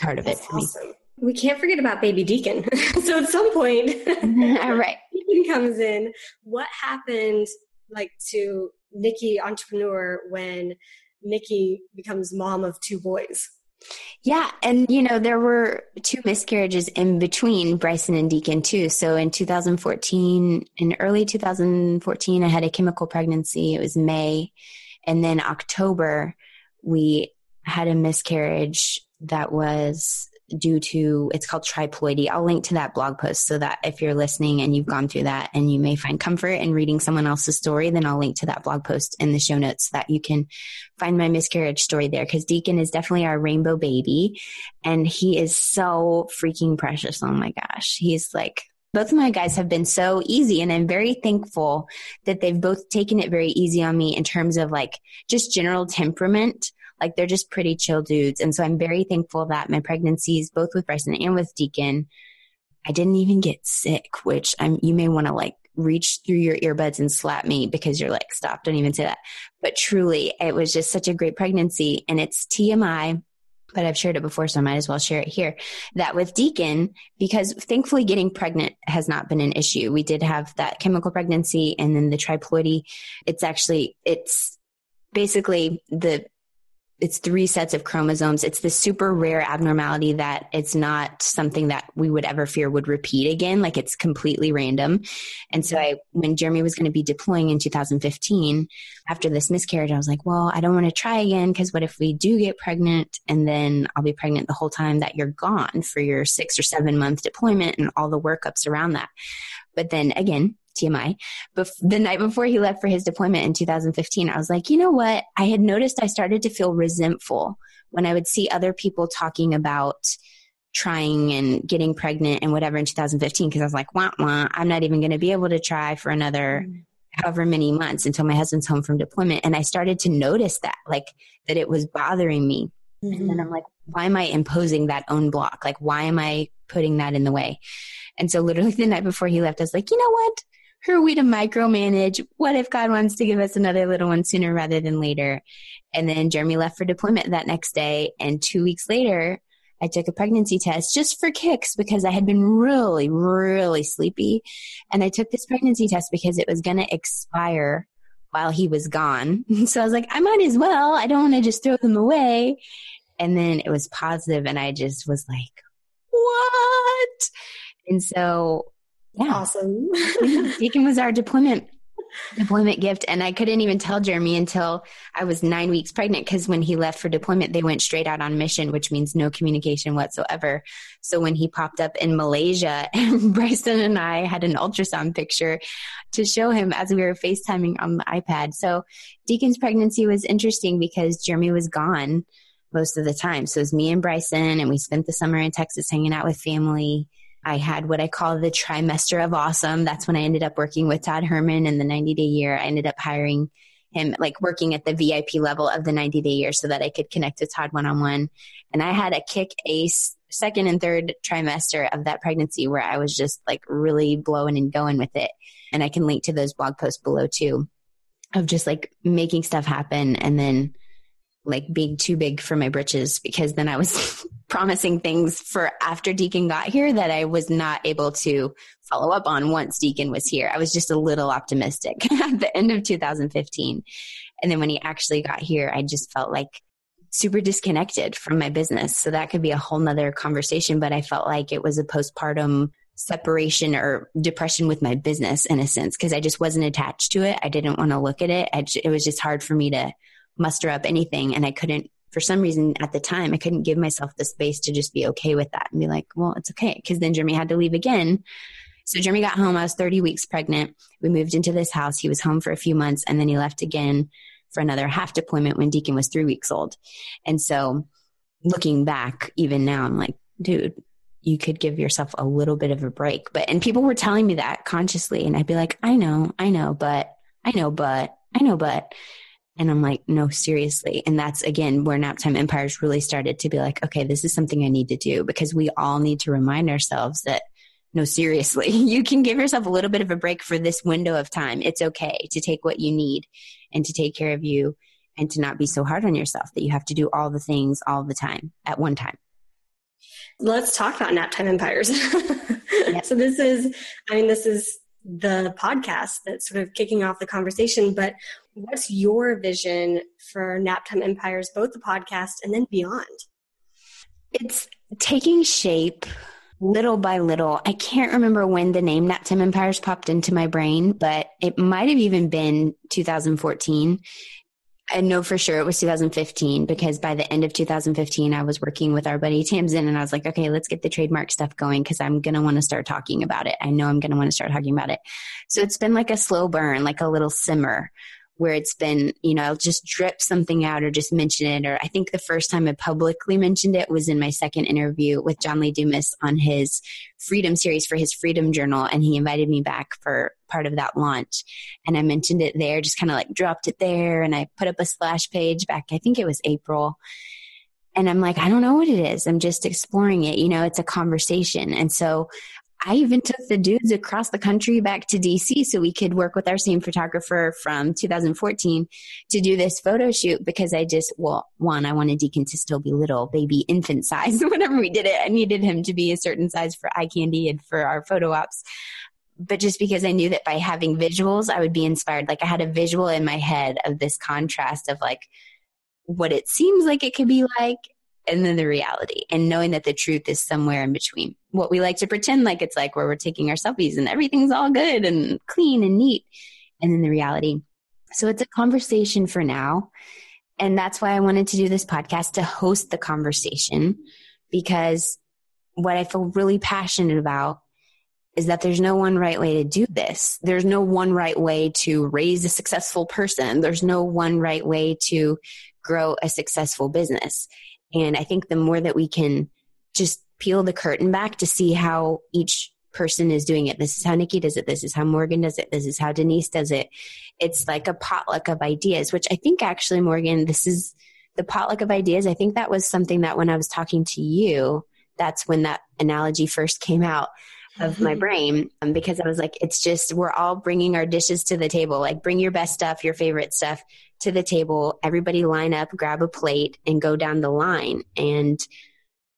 part of that's it for awesome. me. We can't forget about baby Deacon. so at some point, all right, Deacon comes in. What happened like to Nikki entrepreneur when Nikki becomes mom of two boys? Yeah. And, you know, there were two miscarriages in between Bryson and Deacon, too. So in 2014, in early 2014, I had a chemical pregnancy. It was May. And then October, we had a miscarriage that was due to it's called triploidy. I'll link to that blog post so that if you're listening and you've gone through that and you may find comfort in reading someone else's story, then I'll link to that blog post in the show notes so that you can find my miscarriage story there because Deacon is definitely our rainbow baby and he is so freaking precious. Oh my gosh. He's like both of my guys have been so easy and I'm very thankful that they've both taken it very easy on me in terms of like just general temperament like they're just pretty chill dudes. And so I'm very thankful that my pregnancies, both with Bryson and with Deacon, I didn't even get sick, which I'm, you may want to like reach through your earbuds and slap me because you're like, stop, don't even say that. But truly, it was just such a great pregnancy and it's TMI but I've shared it before, so I might as well share it here. That with Deacon, because thankfully getting pregnant has not been an issue. We did have that chemical pregnancy and then the triploidy. It's actually, it's basically the it's three sets of chromosomes. It's this super rare abnormality that it's not something that we would ever fear would repeat again. Like it's completely random. And so I, when Jeremy was going to be deploying in 2015, after this miscarriage, I was like, well, I don't want to try again because what if we do get pregnant and then I'll be pregnant the whole time that you're gone for your six or seven month deployment and all the workups around that. But then again, TMI, bef- the night before he left for his deployment in 2015, I was like, you know what? I had noticed I started to feel resentful when I would see other people talking about trying and getting pregnant and whatever in 2015 because I was like, wah, wah, I'm not even going to be able to try for another mm. however many months until my husband's home from deployment. And I started to notice that, like, that it was bothering me. Mm-hmm. And then I'm like, why am I imposing that own block? Like, why am I putting that in the way? And so literally the night before he left, I was like, you know what? Who are we to micromanage? What if God wants to give us another little one sooner rather than later? And then Jeremy left for deployment that next day. And two weeks later, I took a pregnancy test just for kicks because I had been really, really sleepy. And I took this pregnancy test because it was going to expire while he was gone. So I was like, I might as well. I don't want to just throw them away. And then it was positive and I just was like, what? And so yeah. Awesome. Deacon was our deployment deployment gift and I couldn't even tell Jeremy until I was 9 weeks pregnant cuz when he left for deployment they went straight out on mission which means no communication whatsoever. So when he popped up in Malaysia and Bryson and I had an ultrasound picture to show him as we were FaceTiming on the iPad. So Deacon's pregnancy was interesting because Jeremy was gone most of the time. So it was me and Bryson and we spent the summer in Texas hanging out with family I had what I call the trimester of awesome. That's when I ended up working with Todd Herman in the 90 day year. I ended up hiring him, like working at the VIP level of the 90 day year so that I could connect with Todd one on one. And I had a kick ace second and third trimester of that pregnancy where I was just like really blowing and going with it. And I can link to those blog posts below too of just like making stuff happen and then like being too big for my britches because then I was promising things for after Deacon got here that I was not able to follow up on once Deacon was here. I was just a little optimistic at the end of 2015. And then when he actually got here, I just felt like super disconnected from my business. So that could be a whole nother conversation, but I felt like it was a postpartum separation or depression with my business in a sense because I just wasn't attached to it. I didn't want to look at it. it was just hard for me to muster up anything. And I couldn't, for some reason at the time, I couldn't give myself the space to just be okay with that and be like, well, it's okay. Cause then Jeremy had to leave again. So Jeremy got home. I was 30 weeks pregnant. We moved into this house. He was home for a few months and then he left again for another half deployment when Deacon was three weeks old. And so looking back, even now, I'm like, dude, you could give yourself a little bit of a break. But, and people were telling me that consciously. And I'd be like, I know, I know, but I know, but I know, but And I'm like, no, seriously. And that's again where Naptime Empires really started to be like, okay, this is something I need to do because we all need to remind ourselves that no, seriously, you can give yourself a little bit of a break for this window of time. It's okay to take what you need and to take care of you and to not be so hard on yourself that you have to do all the things all the time at one time. Let's talk about Naptime Empires. yep. So this is, I mean, this is the podcast that's sort of kicking off the conversation, but what's your vision for Naptime Empires, both the podcast and then beyond? It's taking shape little by little. I can't remember when the name Naptime Empires popped into my brain, but it might have even been 2014. I know for sure it was 2015 because by the end of 2015, I was working with our buddy Tamsin and I was like, okay, let's get the trademark stuff going because I'm going to want to start talking about it. I know I'm going to want to start talking about it. So it's been like a slow burn, like a little simmer where it's been, you know, I'll just drip something out or just mention it. Or I think the first time I publicly mentioned it was in my second interview with John Lee Dumas on his Freedom series for his Freedom Journal. And he invited me back for part of that launch. And I mentioned it there, just kind of like dropped it there. And I put up a splash page back, I think it was April. And I'm like, I don't know what it is. I'm just exploring it. You know, it's a conversation. And so I even took the dudes across the country back to DC so we could work with our same photographer from 2014 to do this photo shoot because I just, well, one, I wanted Deacon to still be little, baby, infant size. Whenever we did it, I needed him to be a certain size for eye candy and for our photo ops. But just because I knew that by having visuals, I would be inspired. Like I had a visual in my head of this contrast of like what it seems like it could be like and then the reality and knowing that the truth is somewhere in between what we like to pretend like it's like where we're taking our selfies and everything's all good and clean and neat and then the reality so it's a conversation for now and that's why i wanted to do this podcast to host the conversation because what i feel really passionate about is that there's no one right way to do this. There's no one right way to raise a successful person. There's no one right way to grow a successful business. And I think the more that we can just peel the curtain back to see how each person is doing it. This is how Nikki does it. This is how Morgan does it. This is how Denise does it. It's like a potluck of ideas, which I think actually, Morgan, this is the potluck of ideas. I think that was something that when I was talking to you, that's when that analogy first came out of my brain um, because I was like, it's just, we're all bringing our dishes to the table. Like, bring your best stuff, your favorite stuff to the table. Everybody line up, grab a plate, and go down the line. And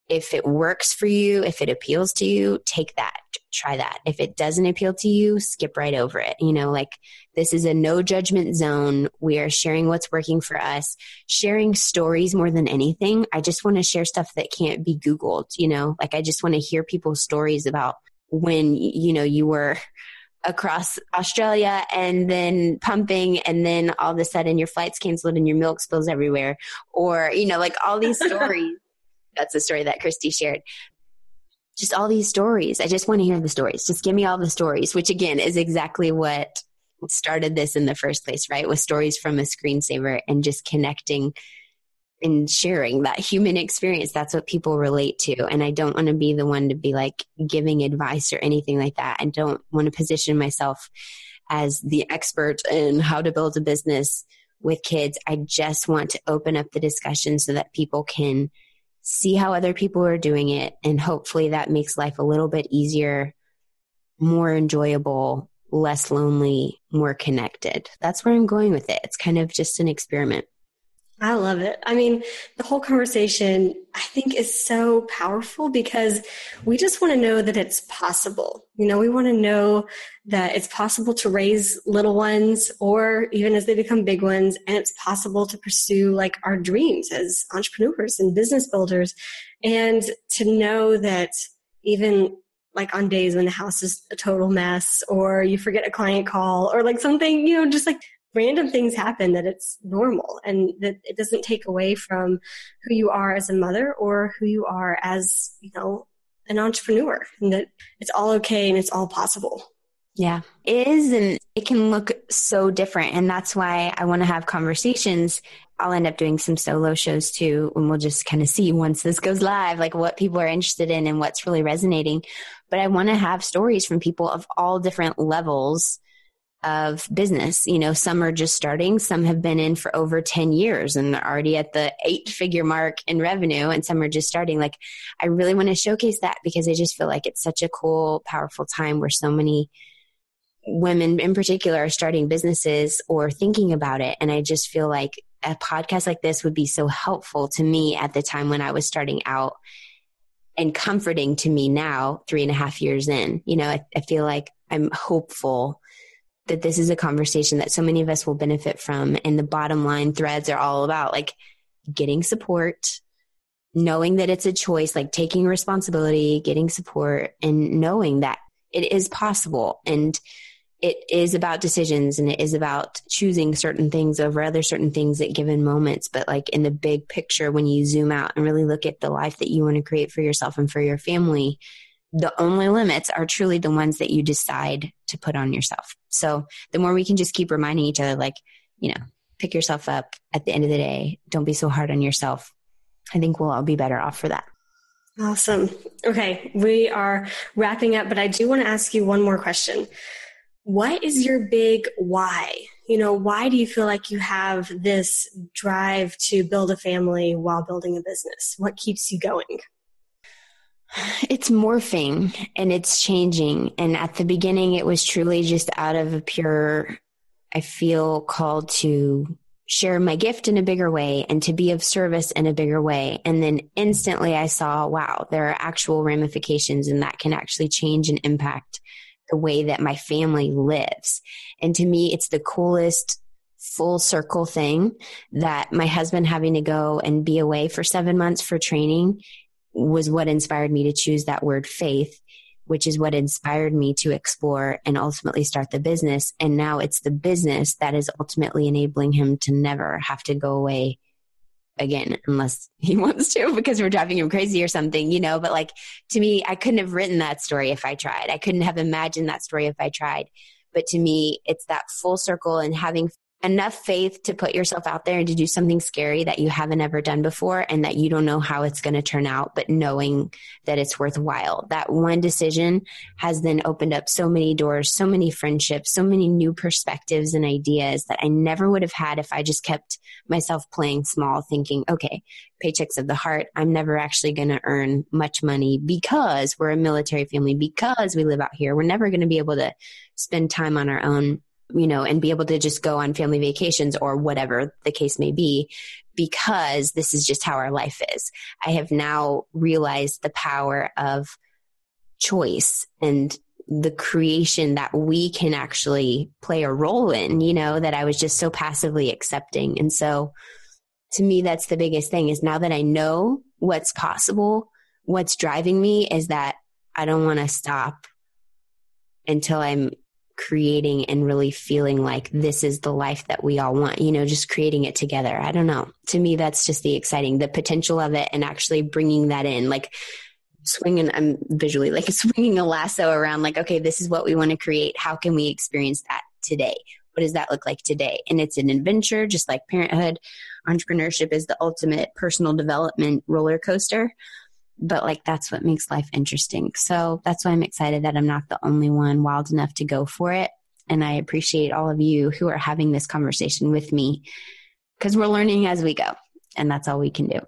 if it works for you, if it appeals to you, take that, try that. If it doesn't appeal to you, skip right over it. You know, like this is a no judgment zone. We are sharing what's working for us, sharing stories more than anything. I just want to share stuff that can't be Googled, you know, like I just want to hear people's stories about when, you know, you were across Australia and then pumping and then all of a sudden your flight's canceled and your milk spills everywhere or you know like all these stories that's a story that Christy shared. Just all these stories. I just want to hear the stories. Just give me all the stories, which again is exactly what started this in the first place, right? With stories from a screensaver and just connecting and sharing that human experience. That's what people relate to. And I don't want to be the one to be like giving advice or anything like that. I don't want to position myself as the expert in how to build a business with kids. I just want to open up the discussion so that people can see how other people are doing it, and hopefully that makes life a little bit easier, more enjoyable, less lonely, more connected. That's where I'm going with it. It's kind of just an experiment. I love it. I mean, the whole conversation I think is so powerful because we just want to know that it's possible. You know, we want to know that it's possible to raise little ones or even as they become big ones and it's possible to pursue like our dreams as entrepreneurs and business builders and to know that even like on days when the house is a total mess or you forget a client call or like something, you know, just like random things happen that it's normal and that it doesn't take away from who you are as a mother or who you are as, you know, an entrepreneur and that it's all okay and it's all possible. Yeah, it is. And it can look so different. And that's why I want to have conversations. I'll end up doing some solo shows too. And we'll just kind of see once this goes live, like what people are interested in and what's really resonating. But I want to have stories from people of all different levels of business. You know, some are just starting, some have been in for over 10 years and they're already at the eight figure mark in revenue, and some are just starting. Like, I really want to showcase that because I just feel like it's such a cool, powerful time where so many women in particular are starting businesses or thinking about it. And I just feel like a podcast like this would be so helpful to me at the time when I was starting out and comforting to me now, three and a half years in. You know, I, I feel like I'm hopeful that this is a conversation that so many of us will benefit from. And the bottom line threads are all about like getting support, knowing that it's a choice, like taking responsibility, getting support, and knowing that it is possible. And it is about decisions and it is about choosing certain things over other certain things at given moments. But like in the big picture, when you zoom out and really look at the life that you want to create for yourself and for your family, the only limits are truly the ones that you decide to put on yourself. So the more we can just keep reminding each other, like, you know, pick yourself up at the end of the day. Don't be so hard on yourself. I think we'll all be better off for that. Awesome. Okay. We are wrapping up, but I do want to ask you one more question. What is your big why? You know, why do you feel like you have this drive to build a family while building a business? What keeps you going? It's morphing and it's changing. And at the beginning, it was truly just out of a pure, I feel called to share my gift in a bigger way and to be of service in a bigger way. And then instantly I saw, wow, there are actual ramifications and that can actually change and impact the way that my family lives. And to me, it's the coolest full circle thing that my husband having to go and be away for seven months for training was what inspired me to choose that word faith, which is what inspired me to explore and ultimately start the business. And now it's the business that is ultimately enabling him to never have to go away again unless he wants to because we're driving him crazy or something you know? But like to me i couldn't have written that story if i tried. I couldn't have imagined that story if i tried. But to me it's that full circle and having enough faith to put yourself out there and to do something scary that you haven't ever done before and that you don't know how it's going to turn out, but knowing that it's worthwhile. That one decision has then opened up so many doors, so many friendships, so many new perspectives and ideas that I never would have had if I just kept myself playing small, thinking, okay, paychecks of the heart. I'm never actually going to earn much money because we're a military family, because we live out here. We're never going to be able to spend time on our own you know, and be able to just go on family vacations or whatever the case may be, because this is just how our life is. I have now realized the power of choice and the creation that we can actually play a role in, you know, that I was just so passively accepting. And so to me, that's the biggest thing is now that I know what's possible, what's driving me is that I don't want to stop until I'm creating and really feeling like this is the life that we all want, you know, just creating it together. I don't know. To me, that's just the exciting, the potential of it and actually bringing that in. Like, swinging i'm visually like swinging a lasso around like okay this is what we want to create how can we experience that today what does that look like today and it's an adventure just like parenthood entrepreneurship is the ultimate personal development roller coaster but like that's what makes life interesting. So that's why I'm excited that I'm not the only one wild enough to go for it. And I appreciate all of you who are having this conversation with me because we're learning as we go. And that's all we can do.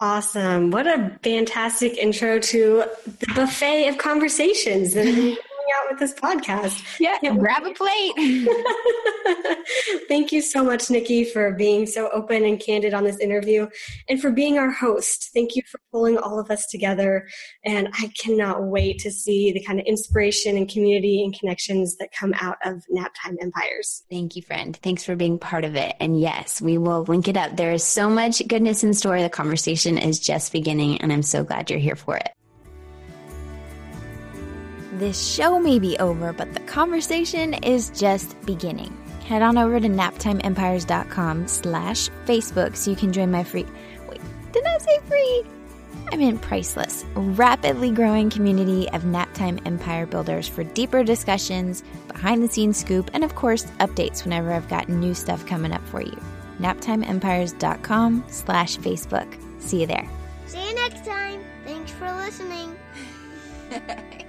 Awesome. What a fantastic intro to the buffet of conversations that out with this podcast. Yeah, grab a plate. Thank you so much, Nikki, for being so open and candid on this interview and for being our host. Thank you for pulling all of us together. And I cannot wait to see the kind of inspiration and community and connections that come out of Naptime Empires. Thank you, friend. Thanks for being part of it. And yes, we will link it up. There is so much goodness in store. The conversation is just beginning, and I'm so glad you're here for it. This show may be over, but the conversation is just beginning. Head on over to naptimeempires.com slash Facebook so you can join my free... Wait, did I say free? I mean priceless, rapidly growing community of Naptime Empire builders for deeper discussions, behind-the-scenes scoop, and of course, updates whenever I've got new stuff coming up for you. naptimeempires.com slash Facebook. See you there. See you next time. Thanks for listening.